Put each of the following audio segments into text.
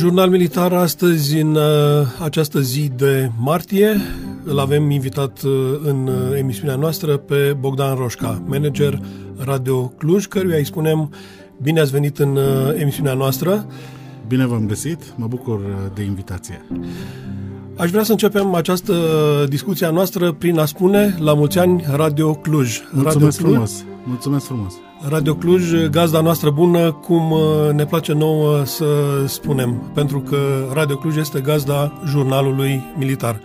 Jurnal Militar astăzi în uh, această zi de martie îl avem invitat uh, în uh, emisiunea noastră pe Bogdan Roșca, manager Radio Cluj, căruia îi spunem bine ați venit în emisiunea noastră. Bine v-am găsit, mă bucur de invitație. Aș vrea să începem această discuție a noastră prin a spune la mulți ani Radio Cluj. Mulțumesc Radio Cluj, frumos! Mulțumesc frumos! Radio Cluj, gazda noastră bună, cum uh, ne place nouă să spunem, pentru că Radio Cluj este gazda jurnalului militar.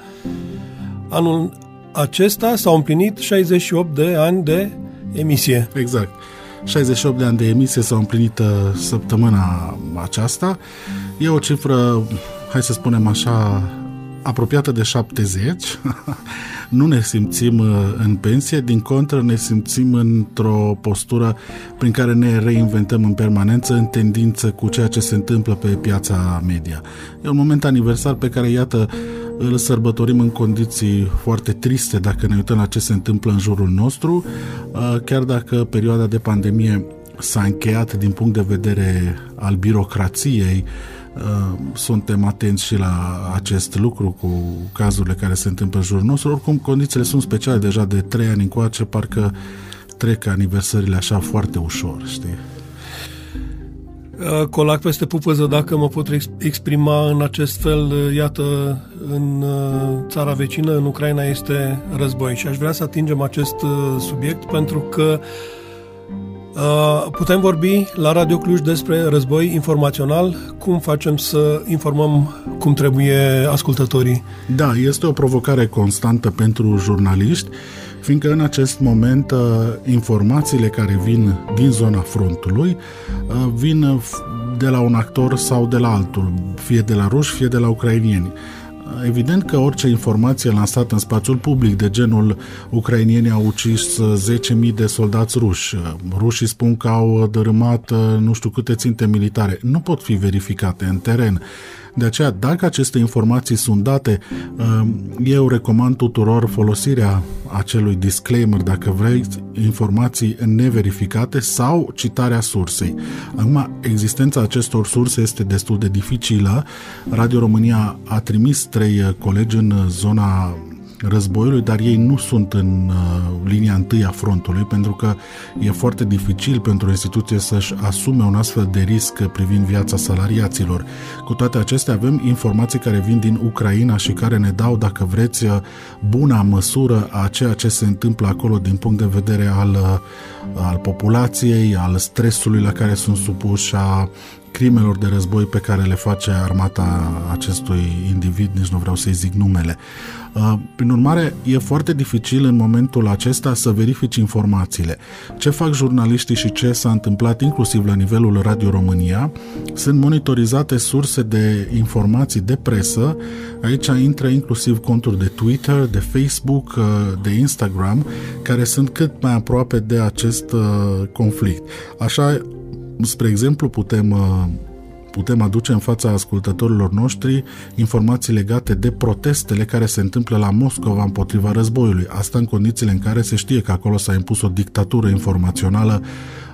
Anul acesta s-au împlinit 68 de ani de emisie. Exact. 68 de ani de emisie s-au împlinit uh, săptămâna aceasta. E o cifră, hai să spunem așa, apropiată de 70, nu ne simțim uh, în pensie, din contră ne simțim într-o postură prin care ne reinventăm în permanență în tendință cu ceea ce se întâmplă pe piața media. E un moment aniversar pe care, iată, îl sărbătorim în condiții foarte triste dacă ne uităm la ce se întâmplă în jurul nostru, uh, chiar dacă perioada de pandemie s-a încheiat din punct de vedere al birocrației, Uh, suntem atenți și la acest lucru cu cazurile care se întâmplă în jurul nostru. Oricum, condițiile sunt speciale deja de trei ani încoace, parcă trec aniversările așa foarte ușor, știi? Uh, colac peste pupăză, dacă mă pot exprima în acest fel, uh, iată, în țara vecină, în Ucraina, este război și aș vrea să atingem acest subiect pentru că uh, Uh, putem vorbi la Radio Cluj despre război informațional. Cum facem să informăm cum trebuie ascultătorii? Da, este o provocare constantă pentru jurnaliști, fiindcă în acest moment uh, informațiile care vin din zona frontului uh, vin de la un actor sau de la altul, fie de la ruși, fie de la ucrainieni. Evident că orice informație lansată în spațiul public de genul ucrainienii au ucis 10.000 de soldați ruși, rușii spun că au dărâmat nu știu câte ținte militare, nu pot fi verificate în teren. De aceea, dacă aceste informații sunt date, um, eu recomand tuturor folosirea acelui disclaimer, dacă vreți, informații neverificate sau citarea sursei. Acum, existența acestor surse este destul de dificilă. Radio România a trimis trei colegi în zona războiului, dar ei nu sunt în uh, linia întâi a frontului, pentru că e foarte dificil pentru o instituție să-și asume un astfel de risc privind viața salariaților. Cu toate acestea avem informații care vin din Ucraina și care ne dau, dacă vreți, uh, buna măsură a ceea ce se întâmplă acolo din punct de vedere al, uh, al populației, al stresului la care sunt supuși, a crimelor de război pe care le face armata acestui individ, nici nu vreau să-i zic numele. Uh, prin urmare, e foarte dificil în momentul acesta să verifici informațiile. Ce fac jurnaliștii și ce s-a întâmplat inclusiv la nivelul Radio România, sunt monitorizate surse de informații de presă, aici intră inclusiv conturi de Twitter, de Facebook, uh, de Instagram, care sunt cât mai aproape de acest uh, conflict. Așa, spre exemplu, putem putem aduce în fața ascultătorilor noștri informații legate de protestele care se întâmplă la Moscova împotriva războiului. Asta în condițiile în care se știe că acolo s-a impus o dictatură informațională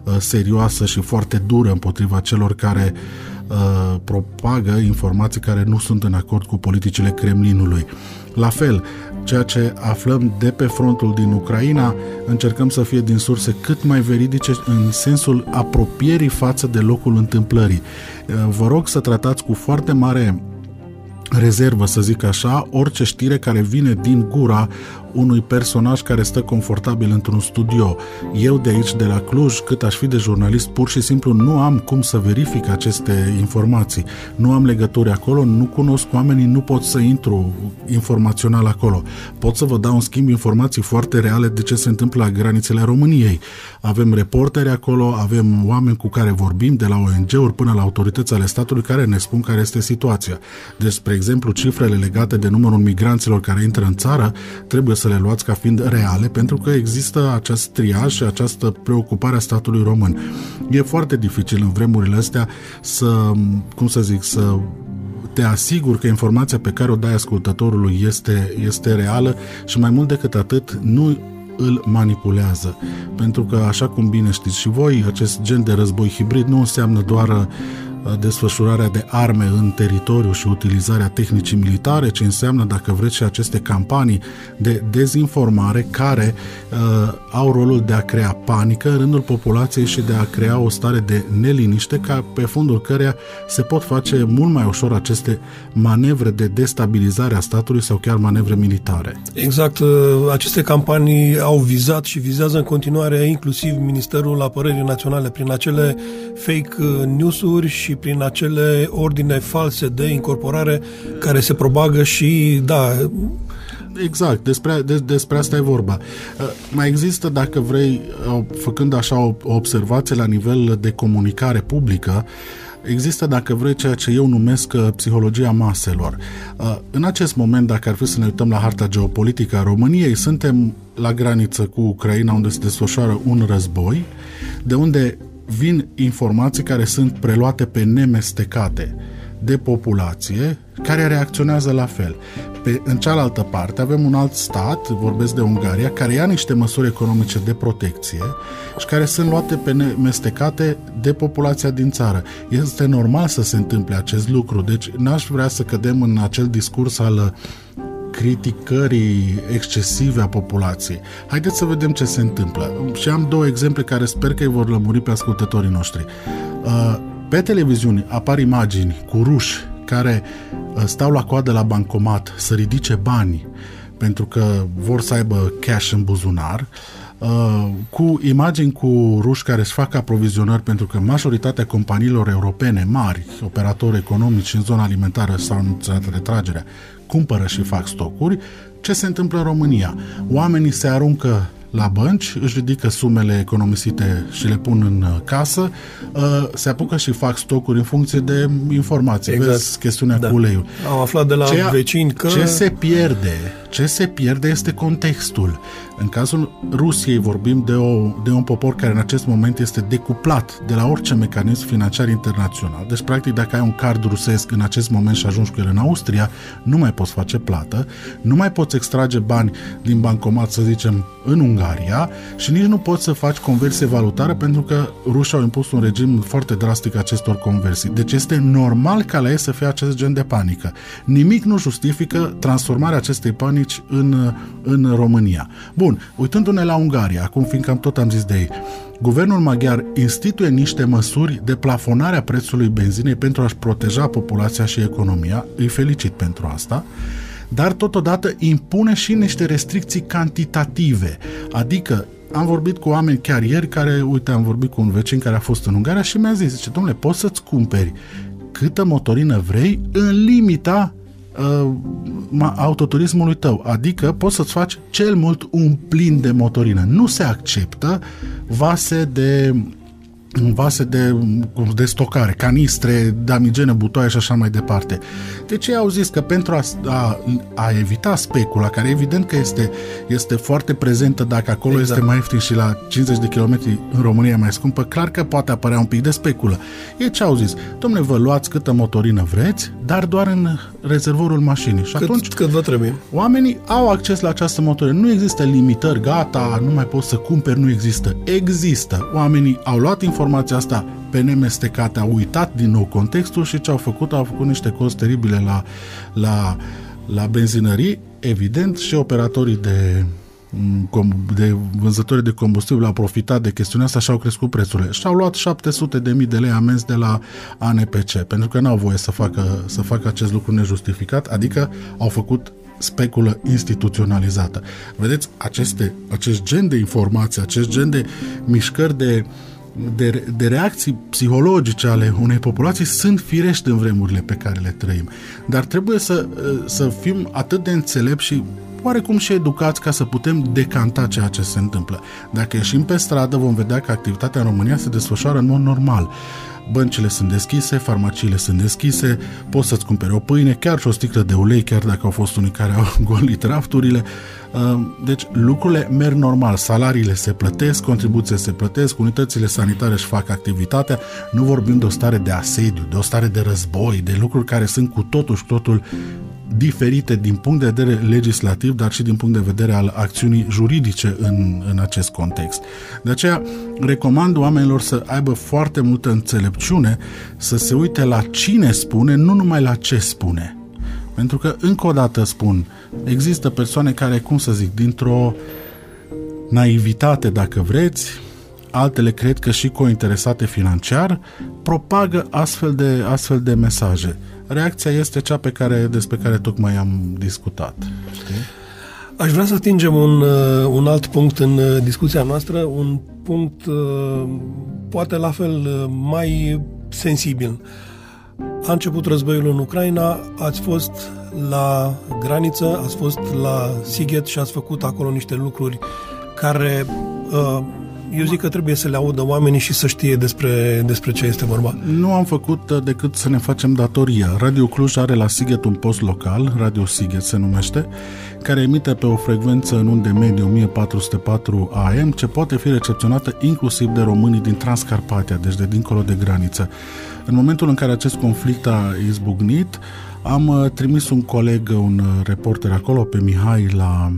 uh, serioasă și foarte dură împotriva celor care uh, propagă informații care nu sunt în acord cu politicile Kremlinului. La fel, ceea ce aflăm de pe frontul din Ucraina, încercăm să fie din surse cât mai veridice în sensul apropierii față de locul întâmplării. Vă rog să tratați cu foarte mare rezervă, să zic așa, orice știre care vine din gura unui personaj care stă confortabil într-un studio. Eu de aici, de la Cluj, cât aș fi de jurnalist, pur și simplu nu am cum să verific aceste informații. Nu am legături acolo, nu cunosc oamenii, nu pot să intru informațional acolo. Pot să vă dau în schimb informații foarte reale de ce se întâmplă la granițele României. Avem reporteri acolo, avem oameni cu care vorbim, de la ONG-uri până la autorități ale statului, care ne spun care este situația. Despre exemplu, cifrele legate de numărul migranților care intră în țară trebuie să le luați ca fiind reale, pentru că există acest triaj și această preocupare a statului român. E foarte dificil în vremurile astea să, cum să zic, să te asigur că informația pe care o dai ascultătorului este, este reală și mai mult decât atât nu îl manipulează. Pentru că, așa cum bine știți și voi, acest gen de război hibrid nu înseamnă doar desfășurarea de arme în teritoriu și utilizarea tehnicii militare, ce înseamnă, dacă vreți, și aceste campanii de dezinformare care uh, au rolul de a crea panică în rândul populației și de a crea o stare de neliniște, ca pe fundul căreia se pot face mult mai ușor aceste manevre de destabilizare a statului sau chiar manevre militare. Exact. Uh, aceste campanii au vizat și vizează în continuare inclusiv Ministerul Apărării Naționale prin acele fake uh, news-uri și prin acele ordine false de incorporare care se propagă și, da, Exact, despre, de, despre asta e vorba. Uh, mai există, dacă vrei, făcând așa o, o observație la nivel de comunicare publică, există, dacă vrei, ceea ce eu numesc uh, psihologia maselor. Uh, în acest moment, dacă ar fi să ne uităm la harta geopolitică a României, suntem la graniță cu Ucraina, unde se desfășoară un război, de unde vin informații care sunt preluate pe nemestecate de populație care reacționează la fel. Pe, în cealaltă parte avem un alt stat, vorbesc de Ungaria, care ia niște măsuri economice de protecție și care sunt luate pe nemestecate de populația din țară. Este normal să se întâmple acest lucru, deci n-aș vrea să cădem în acel discurs al criticării excesive a populației. Haideți să vedem ce se întâmplă. Și am două exemple care sper că îi vor lămuri pe ascultătorii noștri. Uh, pe televiziune apar imagini cu ruși care uh, stau la coadă la bancomat să ridice bani pentru că vor să aibă cash în buzunar, uh, cu imagini cu ruși care își fac aprovizionări pentru că majoritatea companiilor europene mari, operatori economici în zona alimentară sau în retragerea, cumpără și fac stocuri, ce se întâmplă în România? Oamenii se aruncă la bănci, își ridică sumele economisite și le pun în uh, casă, uh, se apucă și fac stocuri în funcție de informații. Exact. Vezi chestiunea da. cu uleiul. Au aflat de la ce, vecini că... Ce se pierde? Ce se pierde este contextul. În cazul Rusiei vorbim de, o, de un popor care în acest moment este decuplat de la orice mecanism financiar internațional. Deci, practic, dacă ai un card rusesc în acest moment și ajungi cu el în Austria, nu mai poți face plată, nu mai poți extrage bani din bancomat, să zicem, în Ungaria și nici nu poți să faci conversie valutară pentru că rușii au impus un regim foarte drastic acestor conversii. Deci este normal ca la ei să fie acest gen de panică. Nimic nu justifică transformarea acestei panici în, în România. Bun, uitându-ne la Ungaria, acum fiindcă am tot am zis de ei, guvernul maghiar instituie niște măsuri de plafonare a prețului benzinei pentru a-și proteja populația și economia, îi felicit pentru asta, dar totodată impune și niște restricții cantitative, adică am vorbit cu oameni chiar ieri care, uite, am vorbit cu un vecin care a fost în Ungaria și mi-a zis, zice, domnule, poți să-ți cumperi câtă motorină vrei în limita uh, autoturismului tău, adică poți să-ți faci cel mult un plin de motorină. Nu se acceptă vase de vase de, de stocare, canistre, damigene, butoaie și așa mai departe. Deci ei au zis că pentru a, a, a evita specula, care evident că este, este foarte prezentă dacă acolo exact. este mai ieftin și la 50 de kilometri în România mai scumpă, clar că poate apărea un pic de speculă. Ei ce au zis? Domne, vă luați câtă motorină vreți, dar doar în rezervorul mașinii. Și cât, atunci cât vă trebuie. Oamenii au acces la această motorină. Nu există limitări, gata, nu mai poți să cumperi, nu există. Există. Oamenii au luat informația asta pe nemestecate, au uitat din nou contextul și ce au făcut? Au făcut niște cost teribile la, la, la benzinării. Evident, și operatorii de de vânzători de combustibil au profitat de chestiunea asta și au crescut prețurile. Și au luat 700 de mii de lei amenzi de la ANPC, pentru că n-au voie să facă, să facă acest lucru nejustificat, adică au făcut speculă instituționalizată. Vedeți, aceste, acest gen de informații, acest gen de mișcări de, de, de reacții psihologice ale unei populații sunt firești în vremurile pe care le trăim. Dar trebuie să, să fim atât de înțelepți și oarecum și educați ca să putem decanta ceea ce se întâmplă. Dacă ieșim pe stradă, vom vedea că activitatea în România se desfășoară în mod normal. Băncile sunt deschise, farmaciile sunt deschise, poți să-ți cumperi o pâine, chiar și o sticlă de ulei, chiar dacă au fost unii care au golit rafturile. Uh, deci lucrurile merg normal, salariile se plătesc, contribuțiile se plătesc, unitățile sanitare își fac activitatea, nu vorbim de o stare de asediu, de o stare de război, de lucruri care sunt cu totul și totul diferite din punct de vedere legislativ, dar și din punct de vedere al acțiunii juridice în, în acest context. De aceea recomand oamenilor să aibă foarte multă înțelepciune, să se uite la cine spune, nu numai la ce spune. Pentru că, încă o dată spun, există persoane care, cum să zic, dintr-o naivitate, dacă vreți, altele cred că și cointeresate financiar, propagă astfel de, astfel de mesaje. Reacția este cea pe care, despre care tocmai am discutat. Știi? Aș vrea să atingem un, uh, un alt punct în uh, discuția noastră, un punct uh, poate la fel mai sensibil. A început războiul în Ucraina, ați fost la graniță, ați fost la Sighet și ați făcut acolo niște lucruri care eu zic că trebuie să le audă oamenii și să știe despre, despre ce este vorba. Nu am făcut uh, decât să ne facem datoria. Radio Cluj are la Sighet un post local, Radio Sighet se numește, care emite pe o frecvență în unde medie 1404 AM, ce poate fi recepționată inclusiv de românii din Transcarpatia, deci de dincolo de graniță. În momentul în care acest conflict a izbucnit, am uh, trimis un coleg, un uh, reporter acolo, pe Mihai, la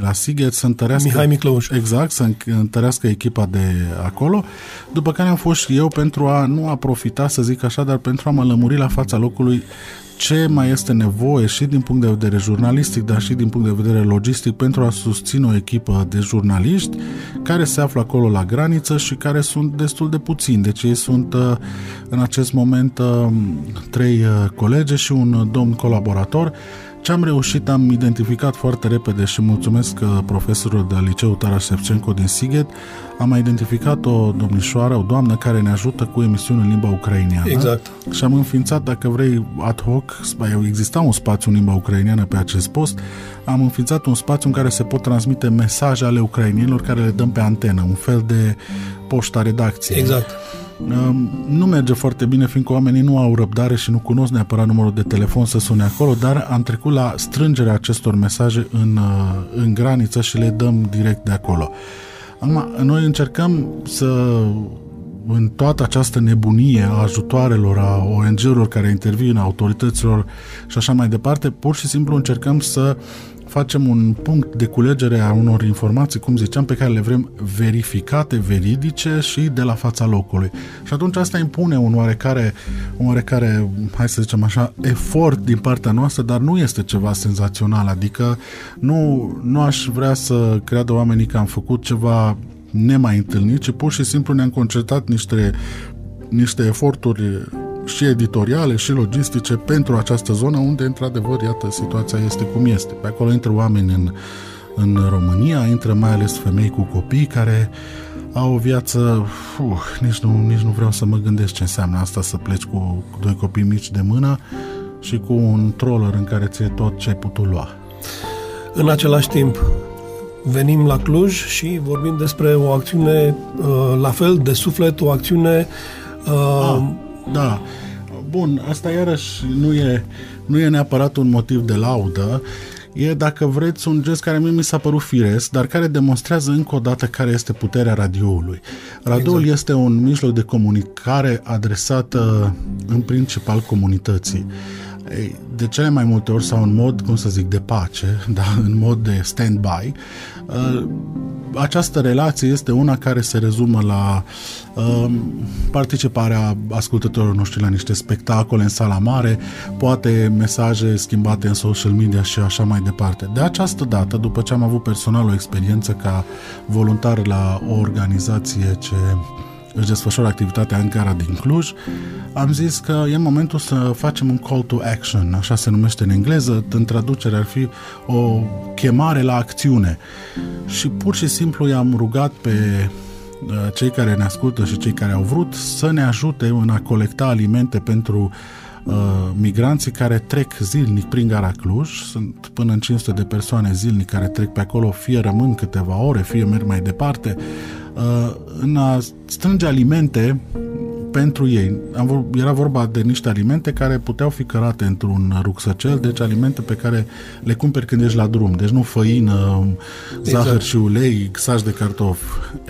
la Sighet să întărească... Mihai Miclăuș. Exact, să întărească echipa de acolo, după care am fost și eu pentru a nu a profita, să zic așa, dar pentru a mă lămuri la fața locului ce mai este nevoie și din punct de vedere jurnalistic, dar și din punct de vedere logistic pentru a susține o echipă de jurnaliști care se află acolo la graniță și care sunt destul de puțini. Deci ei sunt uh, în acest moment uh, trei uh, colegi și un domn colaborator ce am reușit, am identificat foarte repede și mulțumesc uh, profesorul de liceu Taras Shevchenko din Sighet, am identificat o domnișoară, o doamnă care ne ajută cu emisiuni în limba ucraineană. Exact. Și am înființat, dacă vrei, ad hoc, exista un spațiu în limba ucraineană pe acest post, am înființat un spațiu în care se pot transmite mesaje ale ucrainienilor care le dăm pe antenă, un fel de poșta redacției. Exact nu merge foarte bine, fiindcă oamenii nu au răbdare și nu cunosc neapărat numărul de telefon să sune acolo, dar am trecut la strângerea acestor mesaje în, uh, în graniță și le dăm direct de acolo. Acum, noi încercăm să în toată această nebunie a ajutoarelor, a ONG-urilor care intervin, a autorităților și așa mai departe, pur și simplu încercăm să facem un punct de culegere a unor informații, cum ziceam, pe care le vrem verificate, veridice și de la fața locului. Și atunci asta impune un oarecare, un oarecare, hai să zicem așa, efort din partea noastră, dar nu este ceva senzațional, adică nu, nu aș vrea să creadă oamenii că am făcut ceva nemai întâlnit, ci pur și simplu ne-am concentrat niște, niște eforturi și editoriale și logistice pentru această zonă unde, într-adevăr, iată, situația este cum este. Pe acolo intră oameni în, în România, intră mai ales femei cu copii care au o viață, uh, nici, nu, nici nu vreau să mă gândesc ce înseamnă asta să pleci cu, cu doi copii mici de mână și cu un troller în care ți tot ce ai putut lua. În același timp, venim la Cluj și vorbim despre o acțiune uh, la fel de suflet, o acțiune uh, ah da. Bun, asta iarăși nu e, nu e neapărat un motiv de laudă, e, dacă vreți, un gest care mie mi s-a părut firesc, dar care demonstrează încă o dată care este puterea radioului. Radioul exact. este un mijloc de comunicare adresată în principal comunității. De cele mai multe ori sau în mod, cum să zic, de pace, da, în mod de stand-by, uh, această relație este una care se rezumă la uh, participarea ascultătorilor noștri la niște spectacole în sala mare, poate mesaje schimbate în social media și așa mai departe. De această dată, după ce am avut personal o experiență ca voluntar la o organizație ce își desfășoară activitatea în gara din Cluj, am zis că e momentul să facem un call to action, așa se numește în engleză, în traducere ar fi o chemare la acțiune. Și pur și simplu i-am rugat pe uh, cei care ne ascultă și cei care au vrut să ne ajute în a colecta alimente pentru uh, migranții care trec zilnic prin gara Cluj. Sunt până în 500 de persoane zilnic care trec pe acolo, fie rămân câteva ore, fie merg mai departe. Uh, în a strânge alimente pentru ei. Am, era vorba de niște alimente care puteau fi cărate într-un rucsăcel, deci alimente pe care le cumperi când ești la drum. Deci nu făină, zahăr exact. și ulei, saci de cartofi.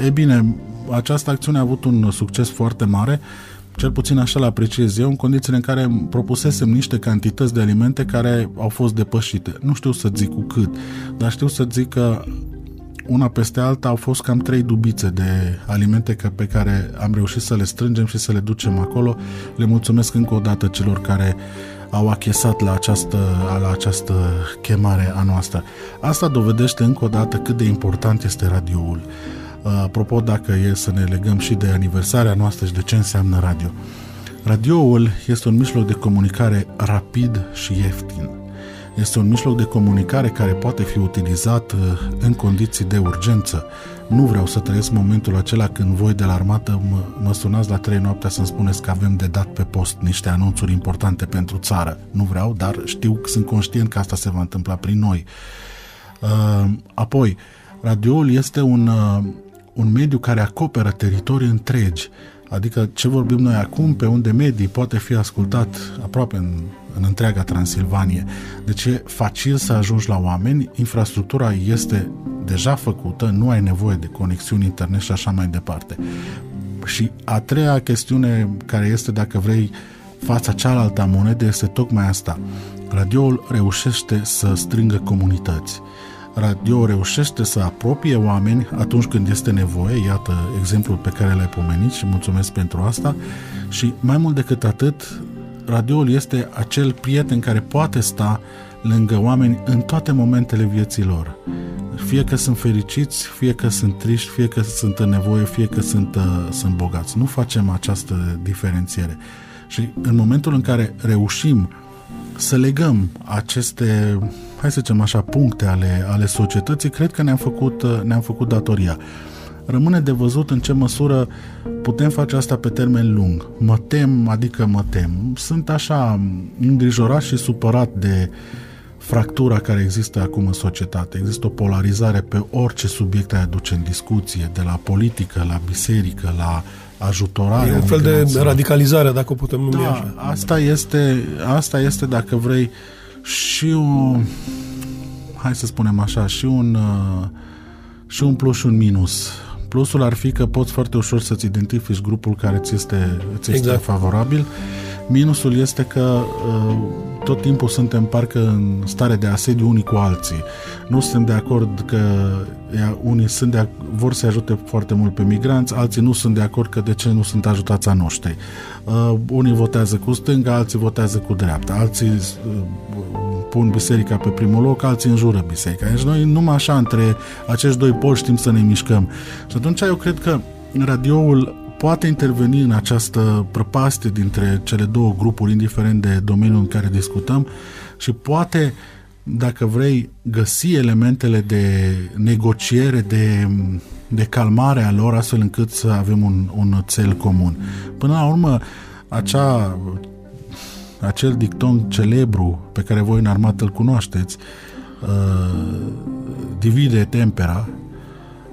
E bine, această acțiune a avut un succes foarte mare cel puțin așa l apreciez eu, în condițiile în care propusesem niște cantități de alimente care au fost depășite. Nu știu să zic cu cât, dar știu să zic că una peste alta au fost cam trei dubițe de alimente pe care am reușit să le strângem și să le ducem acolo. Le mulțumesc încă o dată celor care au achesat la această, la această chemare a noastră. Asta dovedește încă o dată cât de important este radioul. Apropo, dacă e să ne legăm și de aniversarea noastră și de ce înseamnă radio. Radioul este un mijloc de comunicare rapid și ieftin. Este un mijloc de comunicare care poate fi utilizat uh, în condiții de urgență. Nu vreau să trăiesc momentul acela când voi de la armată mă, mă sunați la 3 noaptea să-mi spuneți că avem de dat pe post niște anunțuri importante pentru țară. Nu vreau, dar știu, sunt conștient că asta se va întâmpla prin noi. Uh, apoi, radioul este un, uh, un mediu care acoperă teritorii întregi. Adică ce vorbim noi acum, pe unde medii poate fi ascultat aproape în, în întreaga Transilvanie. Deci e facil să ajungi la oameni, infrastructura este deja făcută, nu ai nevoie de conexiuni internet și așa mai departe. Și a treia chestiune care este, dacă vrei, fața cealaltă a monedei este tocmai asta. Radioul reușește să strângă comunități radio reușește să apropie oameni atunci când este nevoie, iată exemplul pe care l-ai pomenit și mulțumesc pentru asta, și mai mult decât atât, radioul este acel prieten care poate sta lângă oameni în toate momentele vieții lor. Fie că sunt fericiți, fie că sunt triști, fie că sunt în nevoie, fie că sunt, uh, sunt bogați. Nu facem această diferențiere. Și în momentul în care reușim să legăm aceste hai să zicem așa, puncte ale, ale societății, cred că ne-am făcut, ne-am făcut datoria. Rămâne de văzut în ce măsură putem face asta pe termen lung. Mă tem, adică mă tem. Sunt așa îngrijorat și supărat de fractura care există acum în societate. Există o polarizare pe orice subiect ai aduce în discuție, de la politică, la biserică, la ajutorare. E un fel de radicalizare, dacă o putem numi da, așa. Asta este, asta este, dacă vrei, și o, hai să spunem așa, și un, uh, și un plus și un minus. Plusul ar fi că poți foarte ușor să-ți identifici grupul care ți este, ți este exact. favorabil. Minusul este că uh, tot timpul suntem parcă în stare de asediu unii cu alții. Nu suntem de acord că unii sunt de, vor să ajute foarte mult pe migranți, alții nu sunt de acord că de ce nu sunt ajutați a noștri. Uh, unii votează cu stânga, alții votează cu dreapta, alții uh, pun biserica pe primul loc, alții înjură biserica. Deci noi numai așa între acești doi poli știm să ne mișcăm. Și atunci eu cred că radioul poate interveni în această prăpastie dintre cele două grupuri, indiferent de domeniul în care discutăm, și poate, dacă vrei, găsi elementele de negociere, de, de calmare a lor, astfel încât să avem un, un cel comun. Până la urmă, acea, acel dicton celebru pe care voi în armată îl cunoașteți, uh, divide tempera,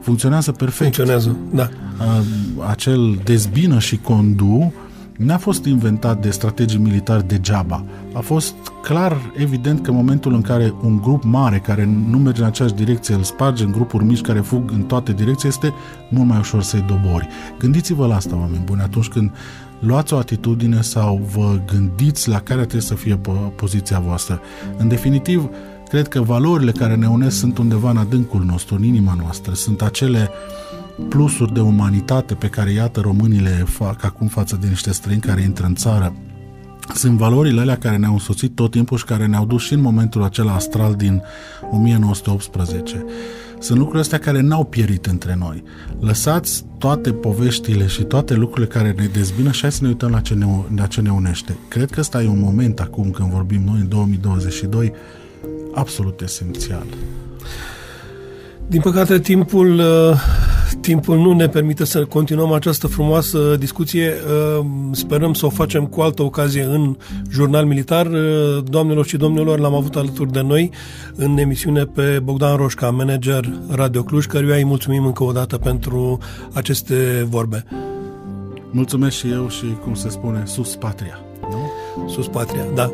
funcționează perfect. Funcționează, da. Acel dezbină și condu n-a fost inventat de strategii militari degeaba. A fost clar evident că în momentul în care un grup mare care nu merge în aceeași direcție îl sparge în grupuri mici care fug în toate direcții, este mult mai ușor să-i dobori. Gândiți-vă la asta, oameni buni, atunci când luați o atitudine sau vă gândiți la care trebuie să fie poziția voastră. În definitiv, Cred că valorile care ne unesc sunt undeva în adâncul nostru, în inima noastră. Sunt acele plusuri de umanitate pe care, iată, românii le fac acum față de niște străini care intră în țară. Sunt valorile alea care ne-au însoțit tot timpul și care ne-au dus și în momentul acela astral din 1918. Sunt lucrurile astea care n-au pierit între noi. Lăsați toate poveștile și toate lucrurile care ne dezbină și hai să ne uităm la ce ne, la ce ne unește. Cred că ăsta e un moment acum când vorbim noi în 2022 absolut esențial. Din păcate, timpul, uh, timpul nu ne permite să continuăm această frumoasă discuție. Uh, sperăm să o facem cu altă ocazie în jurnal militar. Uh, doamnelor și domnilor, l-am avut alături de noi în emisiune pe Bogdan Roșca, manager Radio Cluj, căruia îi mulțumim încă o dată pentru aceste vorbe. Mulțumesc și eu și, cum se spune, sus patria. Nu? Sus patria, da.